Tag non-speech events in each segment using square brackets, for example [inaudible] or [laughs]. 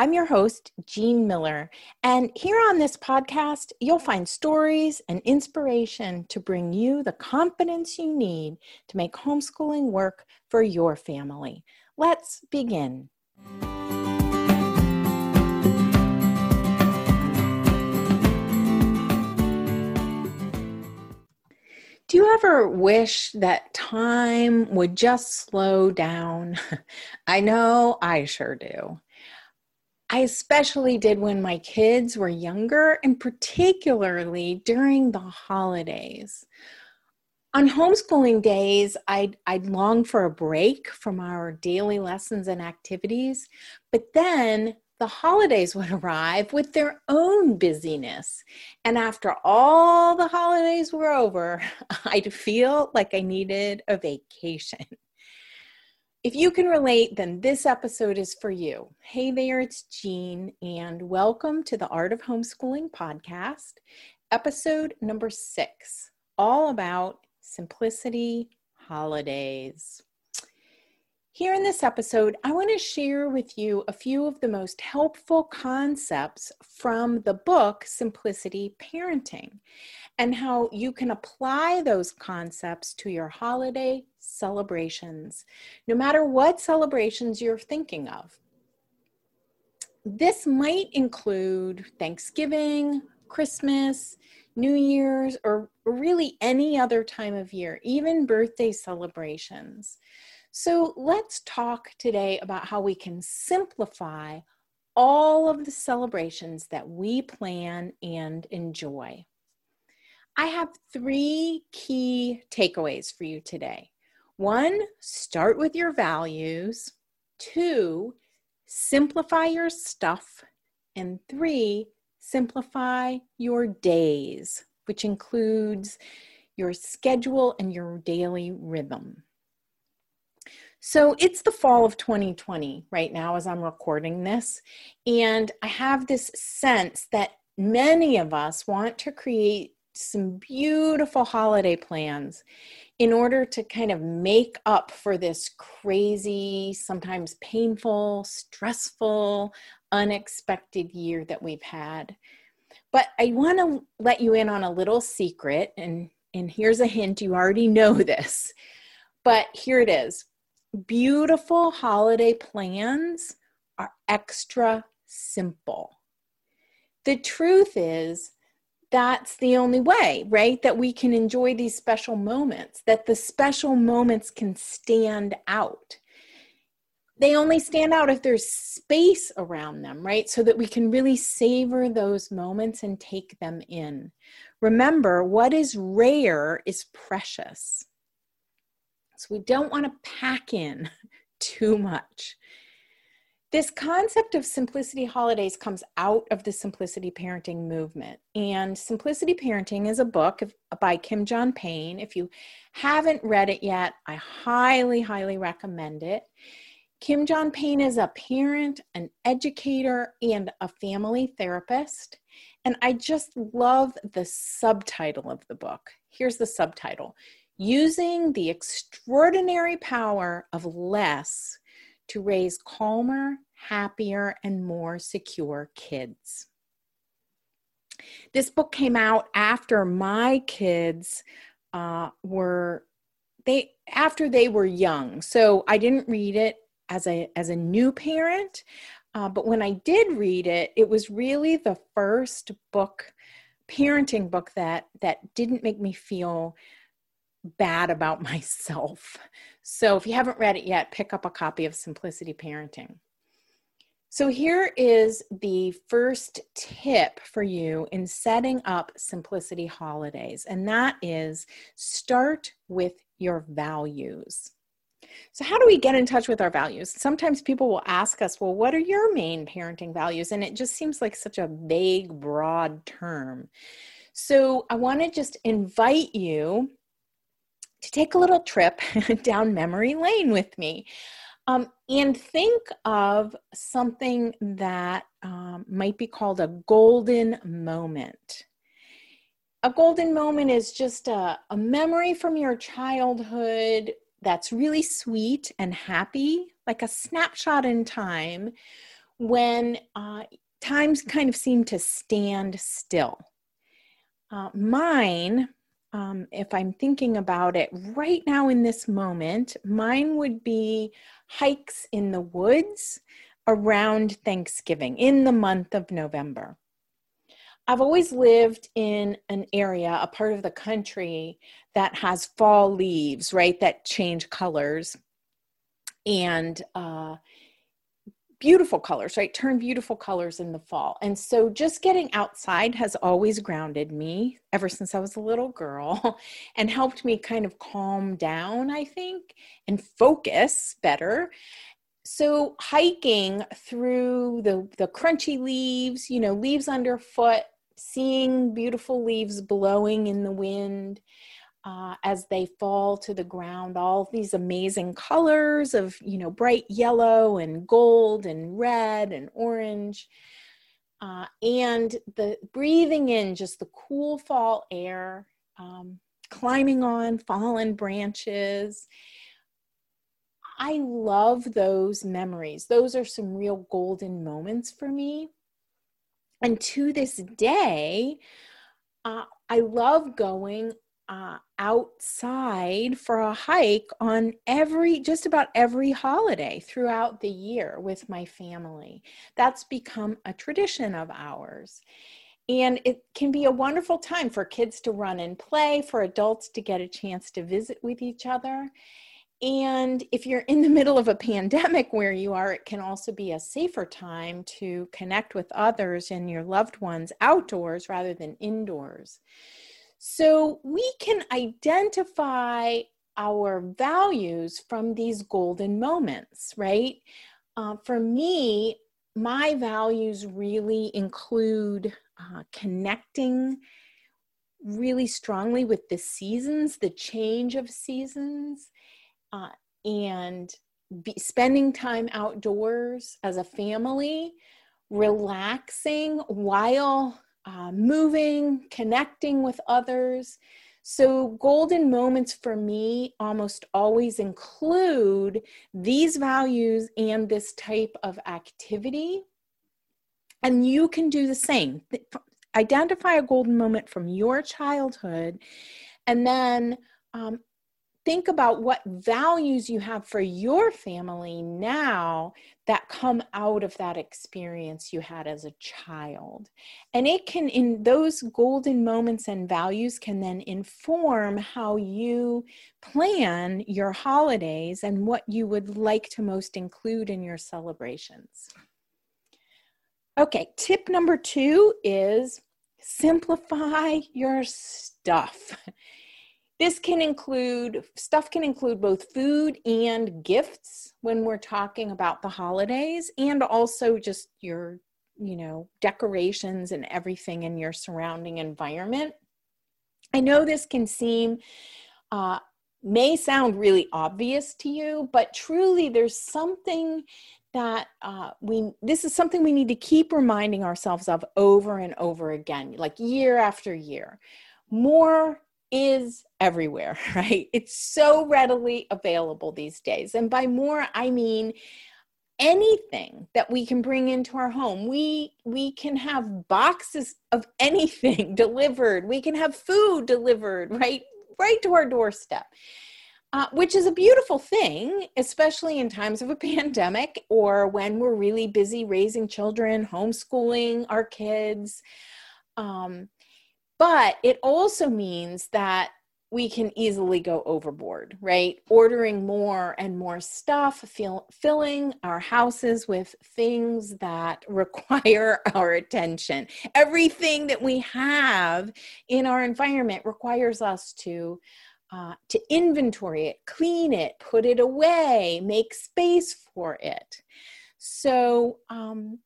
I'm your host, Jean Miller, and here on this podcast, you'll find stories and inspiration to bring you the confidence you need to make homeschooling work for your family. Let's begin. Do you ever wish that time would just slow down? [laughs] I know I sure do. I especially did when my kids were younger and particularly during the holidays. On homeschooling days, I'd, I'd long for a break from our daily lessons and activities, but then the holidays [laughs] would arrive with their own busyness. And after all the holidays were over, [laughs] I'd feel like I needed a vacation. If you can relate, then this episode is for you. Hey there, it's Jean, and welcome to the Art of Homeschooling podcast, episode number six, all about simplicity holidays. Here in this episode, I want to share with you a few of the most helpful concepts from the book Simplicity Parenting and how you can apply those concepts to your holiday celebrations, no matter what celebrations you're thinking of. This might include Thanksgiving, Christmas, New Year's, or really any other time of year, even birthday celebrations. So let's talk today about how we can simplify all of the celebrations that we plan and enjoy. I have three key takeaways for you today. One, start with your values. Two, simplify your stuff. And three, simplify your days, which includes your schedule and your daily rhythm. So it's the fall of 2020 right now as I'm recording this. And I have this sense that many of us want to create some beautiful holiday plans in order to kind of make up for this crazy, sometimes painful, stressful, unexpected year that we've had. But I want to let you in on a little secret, and, and here's a hint you already know [laughs] this, but here it is. Beautiful holiday plans are extra simple. The truth is, that's the only way, right? That we can enjoy these special moments, that the special moments can stand out. They only stand out if there's space around them, right? So that we can really savor those moments and take them in. Remember, what is rare is precious. So we don't want to pack in [laughs] too much. This concept of simplicity holidays comes out of the simplicity parenting movement. And Simplicity Parenting is a book by Kim John Payne. If you haven't read it yet, I highly, highly recommend it. Kim John Payne is a parent, an educator, and a family therapist. And I just love the subtitle of the book. Here's the subtitle Using the Extraordinary Power of Less to Raise Calmer, Happier, and More Secure Kids. This book came out after my kids uh, were they after they were young so i didn't read it as a as a new parent uh, but when i did read it it was really the first book parenting book that that didn't make me feel bad about [laughs] myself so if you haven't read it yet pick up a copy of simplicity parenting so here is the first tip for you in setting up simplicity holidays and that is start with your values so, how do we get in touch with our values? Sometimes people will ask us, Well, what are your main parenting values? And it just seems like such a vague, broad term. So, I want to just invite you to take a little trip [laughs] down memory lane with me. Um, and think of something that um, might be called a golden moment. A golden moment is just a, a memory from your childhood that's really sweet and happy, like a snapshot in time when uh, times kind of seem to stand still. Uh, mine, um, if I'm thinking about it right now in this moment, mine would be hikes in the woods around Thanksgiving in the month of November. I've always lived in an area, a part of the country that has fall leaves, right, that change colors and uh, beautiful colors, right, turn beautiful colors in the fall. And so just getting outside has always grounded me ever since I was a little girl [laughs] and helped me kind of calm down, I think, and focus better so hiking through the the crunchy leaves you know leaves underfoot seeing beautiful leaves blowing in the wind uh, as they fall to the ground all these amazing colors of you know bright yellow and gold and red and orange. Uh, and the breathing in just the cool fall air um, climbing on fallen branches. I love those memories. Those are some real golden moments for me. And to this day, uh, I love going uh, outside for a hike on every, just about every holiday throughout the year with my family. That's become a tradition of ours. And it can be a wonderful time for kids to run and play, for adults to get a chance to visit with each other. And if you're in the middle of a pandemic where you are, it can also be a safer time to connect with others and your loved ones outdoors rather than indoors. So we can identify our values from these golden moments, right? Uh, for me, my values really include uh, connecting really strongly with the seasons, the change of seasons uh, and be, spending time outdoors as a family, relaxing while uh, moving, connecting with others. So, golden moments for me almost always include these values and this type of activity. And you can do the same. Identify a golden moment from your childhood and then um, think about what values you have for your family now that come out of that experience you had as a child. And it can, in those golden moments and values, can then inform how you plan your holidays and what you would like to most include in your celebrations. Okay, tip number two is simplify your stuff. [laughs] This can include, stuff can include both food and gifts when we're talking about the holidays, and also just your, you know, decorations and everything in your surrounding environment. I know this can seem uh, may sound really obvious to you, but truly there's something that uh, we this is something we need to keep reminding ourselves of over and over again like year after year more is everywhere [laughs] right? It's so readily available these days. And by more i mean anything that we can bring into our home. We we can have boxes of [laughs] anything delivered. We can have food delivered right right to our doorstep uh, which is a beautiful thing, especially in times of a [laughs] pandemic or when we're really busy raising children, homeschooling our kids. Um, but it also means that we can easily go overboard, right? Ordering more and more stuff, fill, filling our houses with things that [laughs] require our attention. Everything that we have in our environment requires us to uh, to inventory it, clean it, put it away, make space for it. So um,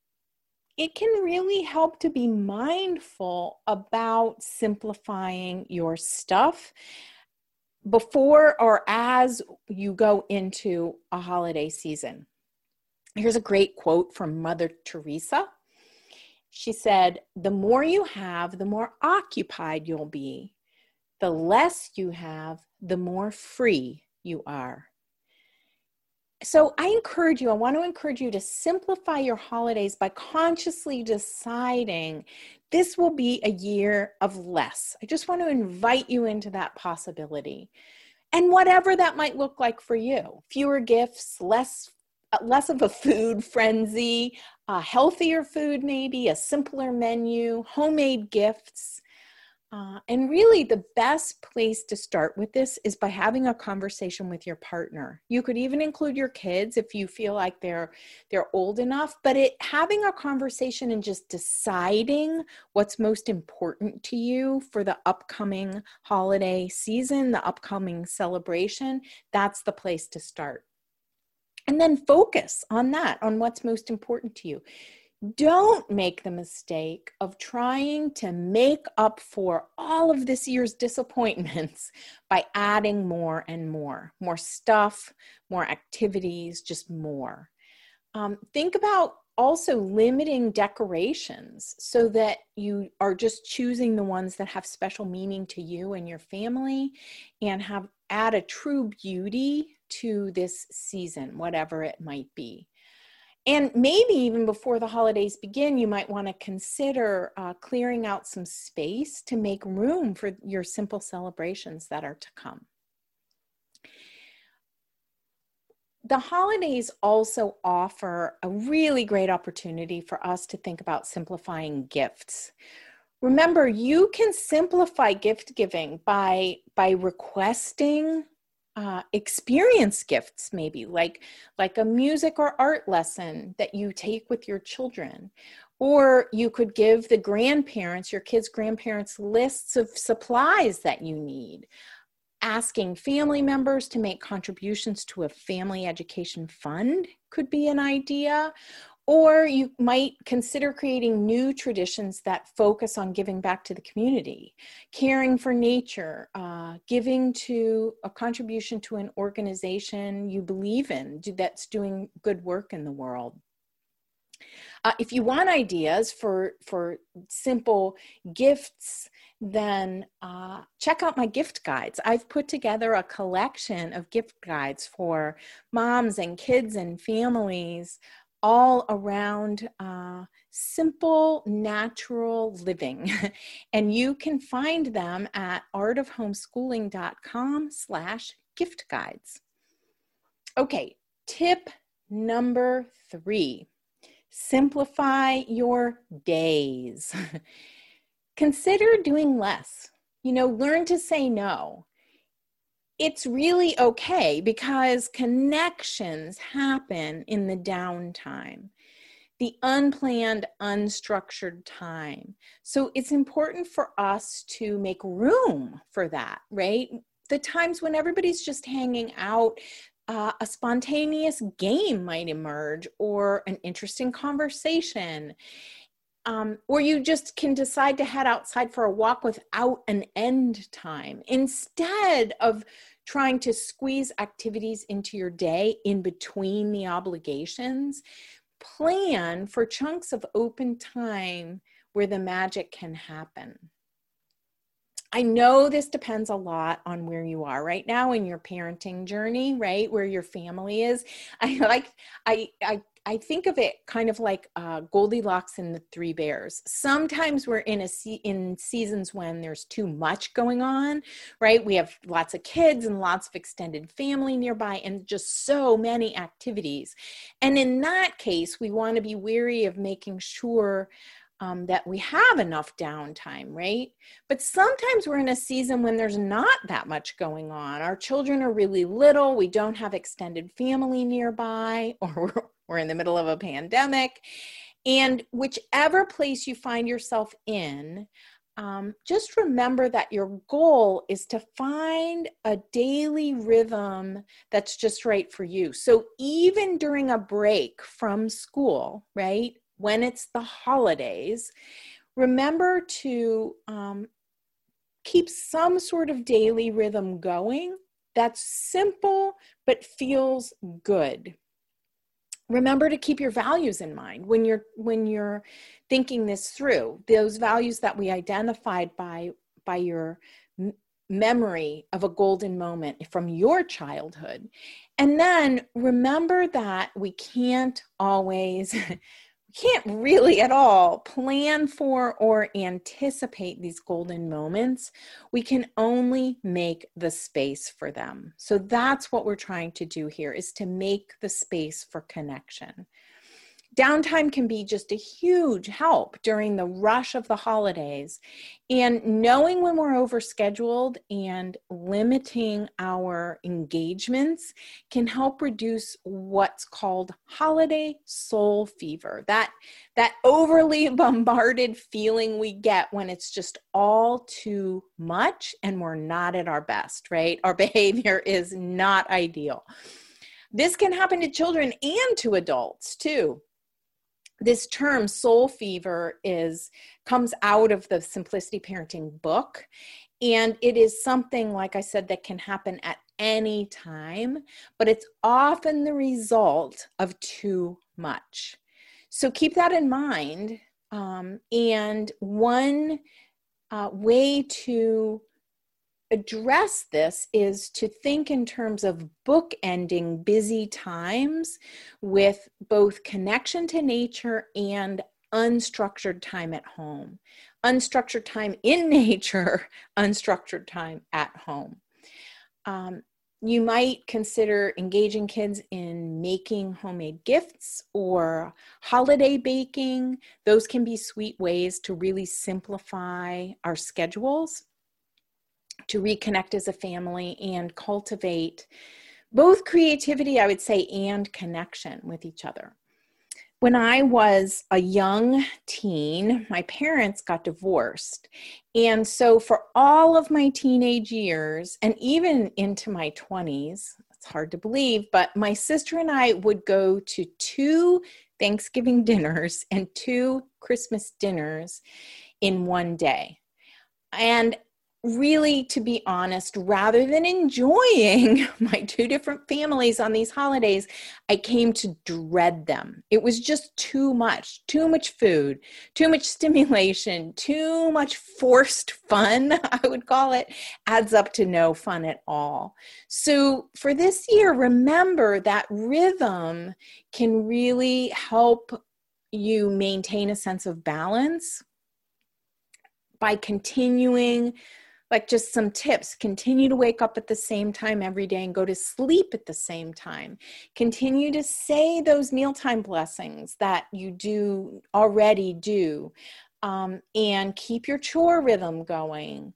it can really help to be mindful about simplifying your stuff before or as you go into a holiday season. Here's a great quote from Mother Teresa. She said, The more you have, the more occupied you'll be the less you have, the more free you are. So I encourage you, I want to encourage you to simplify your holidays by consciously deciding this will be a year of less. I just want to invite you into that possibility. And whatever that might look like for you fewer gifts, less less of a food frenzy, a healthier food, maybe a simpler menu, homemade gifts. Uh, and really, the best place to start with this is by having a conversation with your partner. You could even include your kids if you feel like they're they're old enough. But it having a conversation and just deciding what's most important to you for the upcoming holiday season, the upcoming celebration, that's the place to start. And then focus on that, on what's most important to you don't make the mistake of trying to make up for all of this year's disappointments [laughs] by adding more and more more stuff more activities just more. Um, think about also limiting decorations so that you are just choosing the ones that have special meaning to you and your family and have add a true beauty to this season whatever it might be and maybe even before the holidays begin, you might want to consider uh, clearing out some space to make room for your simple celebrations that are to come. The holidays also offer a really great opportunity for us to think about simplifying gifts. Remember, you can simplify gift giving by, by requesting uh, experience gifts maybe like like a music or art lesson that you take with your children. Or you could give the grandparents your kids grandparents lists of supplies that you need asking family members to make contributions to a family education fund could be an idea or you might consider creating new traditions that focus on giving back to the community, caring for nature, uh, giving to a contribution to an organization you believe in that's doing good work in the world. Uh, if you want ideas for, for simple gifts, then uh, check out my gift guides. I've put together a collection of gift guides for moms and kids and families all around uh, simple, natural living. [laughs] and you can find them at artofhomeschooling.com slash gift guides. Okay, tip number three, simplify your days. [laughs] Consider doing less. You know, learn to say no it's really okay because connections happen in the downtime, the unplanned, unstructured time. So it's important for us to make room for that, right? The times when everybody's just hanging out, uh, a spontaneous game might emerge or an interesting conversation. Um, or you just can decide to head outside for a walk without an end time instead of trying to squeeze activities into your day in between the obligations, plan for chunks of open time where the magic can happen. I know this depends a lot on where you are right now in your parenting journey, right? Where your family is. I [laughs] like I I I think of it kind of like uh, Goldilocks and the Three Bears. Sometimes we're in a se- in seasons when there's too much going on, right? We have lots of kids and lots of extended family nearby, and just so many activities. And in that case, we want to be wary of making sure um, that we have enough downtime, right? But sometimes we're in a season when there's not that much going on. Our children are really little, we don't have extended family nearby, [laughs] or we're, in the middle of a pandemic. And whichever place you find yourself in, um, just remember that your goal is to find a daily rhythm that's just right for you. So even during a break from school, right? When it's the holidays, remember to um, keep some sort of daily rhythm going that's simple but feels good. Remember to keep your values in mind when you're when you're thinking this through. Those values that we identified by by your memory of a golden moment from your childhood. And then remember that we can't always [laughs] can't really at all plan for or anticipate these golden moments. We can only make the space for them. So that's what we're trying to do here is to make the space for connection downtime can be just a huge help during the rush of the holidays. And knowing when we're overscheduled and limiting our engagements can help reduce what's called holiday soul fever. That that overly [laughs] bombarded feeling we get when it's just all too much and we're not at our best, right? Our [laughs] behavior is not ideal. This can happen to children and to adults too this term soul fever is comes out of the simplicity parenting book. And it is something like i said that can happen at any time but it's often the result of too much. So keep that in mind. Um, and one uh, way to address this is to think in terms of bookending busy times with both connection to nature and unstructured time at home. Unstructured time in [laughs] nature, unstructured time at home. Um, you might consider engaging kids in making homemade gifts or holiday baking. Those can be sweet ways to really simplify our schedules to reconnect as a family and cultivate both creativity, I would say, and connection with each other. When I was a young teen, my parents got divorced. And so, for all of my teenage years and even into my 20s, it's hard to believe, but my sister and I would go to two Thanksgiving [laughs] dinners and two Christmas dinners in one day. And really, to be honest, rather than enjoying [laughs] my two different families on these holidays, I came to dread them. It was just too much, too much food, too much stimulation, too much forced [laughs] fun, I would call it, adds up to no fun at all. So for this year, remember that rhythm can really help you maintain a sense of balance by continuing like just some tips. Continue to wake up at the same time every day and go to sleep at the same time. Continue to say those mealtime blessings that you do already do um, and keep your chore rhythm going.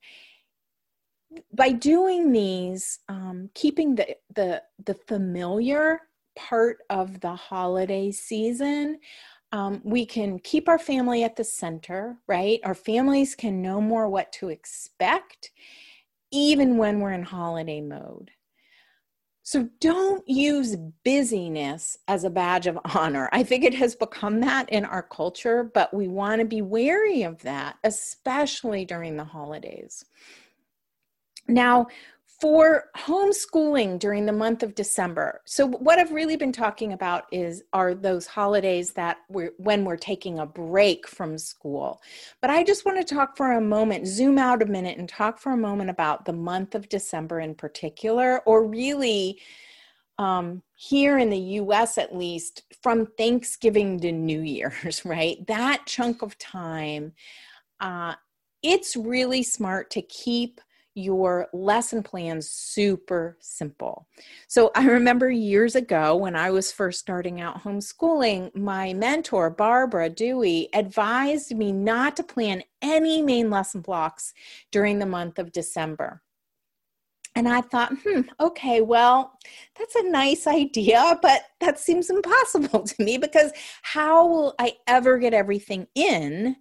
By doing these um, keeping the, the the familiar part of the holiday season um, we can keep our family at the center, right? Our families can know more what to expect, even when we're in holiday mode. So don't use busyness as a badge of honor. I think it has become that in our culture, but we want to be wary of that, especially during the holidays. Now, for homeschooling during the month of December. So what I've really been talking about is are those holidays that we're when we're taking a break from school. But I just want to talk for a moment, zoom out a minute and talk for a moment about the month of December in particular or really um, here in the US at least from Thanksgiving to New Year's, [laughs] right? That chunk of time uh, it's really smart to keep your lesson plans super simple. So I remember years ago when I was first starting out homeschooling, my mentor, Barbara Dewey, advised me not to plan any main lesson blocks during the month of December. And I thought, hmm, okay, well, that's a nice idea, but that seems impossible [laughs] to me because how will I ever get everything in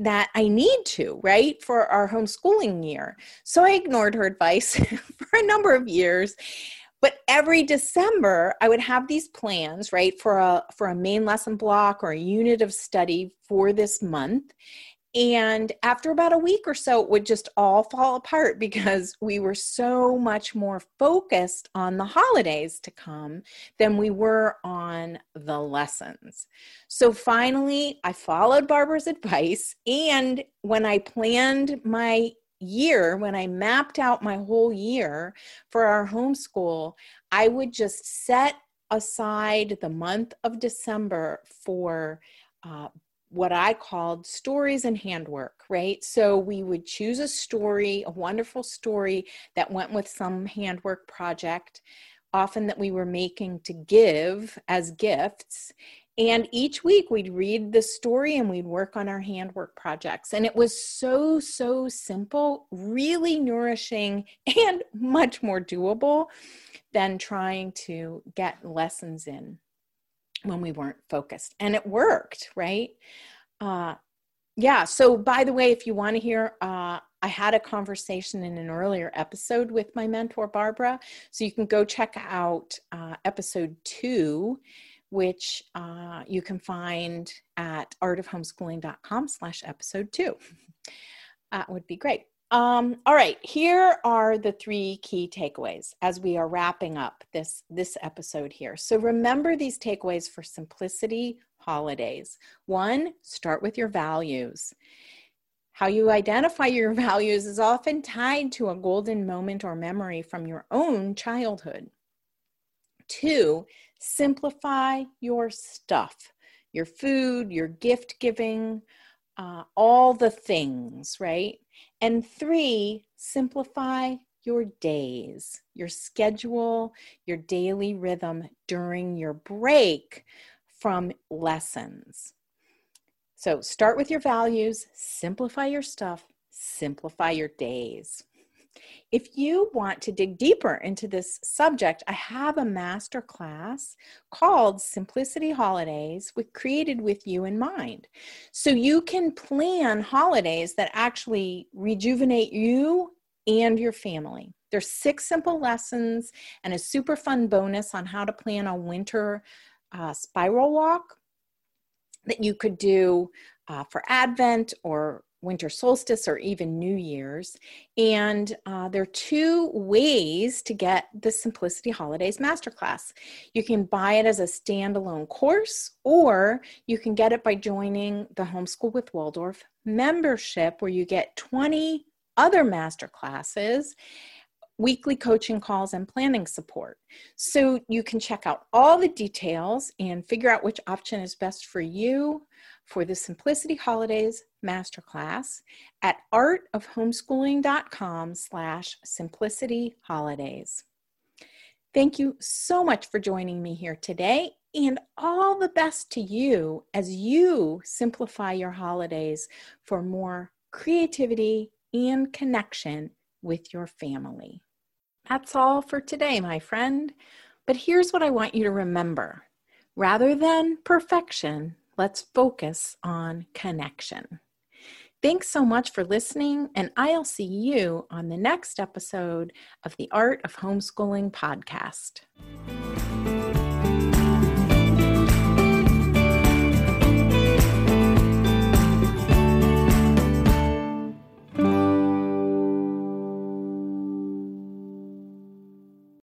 that I need to, right, for our homeschooling year. So I ignored her advice [laughs] for a number of years. But every December, I would have these plans, right, for a for a main lesson block or a unit of study for this month. And after about a week or so, it would just all fall apart because we were so much more focused on the holidays to come than we were on the lessons. So finally, I followed Barbara's advice. And when I planned my year, when I mapped out my whole year for our homeschool, I would just set aside the month of December for uh, what I called stories and handwork, right? So we would choose a story, a wonderful story that went with some handwork project, often that we were making to give as gifts. And each week we'd read the story and we'd work on our handwork projects. And it was so, so simple, really nourishing, [laughs] and much more doable than trying to get lessons in when we weren't focused. And it worked, right? Uh, yeah. So, by the way, if you want to hear, uh, I had a conversation in an earlier episode with my mentor, Barbara. So, you can go check out uh, episode two, which uh, you can find at artofhomeschooling.com slash episode two. That would be great. Um, all right, here are the three key takeaways as we are wrapping up this, this episode here. So remember these takeaways for simplicity holidays. One, start with your values. How you identify your [laughs] values is often tied to a golden moment or memory from your own childhood. Two, simplify your stuff, your food, your gift giving, uh, all the things, right? And three, simplify your days, your schedule, your daily rhythm during your break from lessons. So start with your values, simplify your stuff, simplify your days. If you want to dig deeper into this subject, I have a master class called Simplicity Holidays with created with you in mind. So you can plan holidays that actually rejuvenate you and your family. There's six simple lessons and a super fun bonus on how to plan a winter uh, spiral walk that you could do uh, for Advent or winter solstice or even New Year's. And uh, there are two ways to get the Simplicity Holidays Masterclass. You can buy it as a standalone course, or you can get it by joining the Homeschool with Waldorf membership, where you get 20 other masterclasses weekly coaching calls and planning support. So you can check out all the details and figure out which option is best for you for the Simplicity Holidays Masterclass at artofhomeschooling.com slash simplicity holidays. Thank you so much for joining me here today and all the best to you as you simplify your holidays for more creativity and connection with your family. That's all for today, my friend. But here's what I want you to remember rather than perfection, let's focus on connection. Thanks so much for listening, and I'll see you on the next episode of the Art of Homeschooling podcast.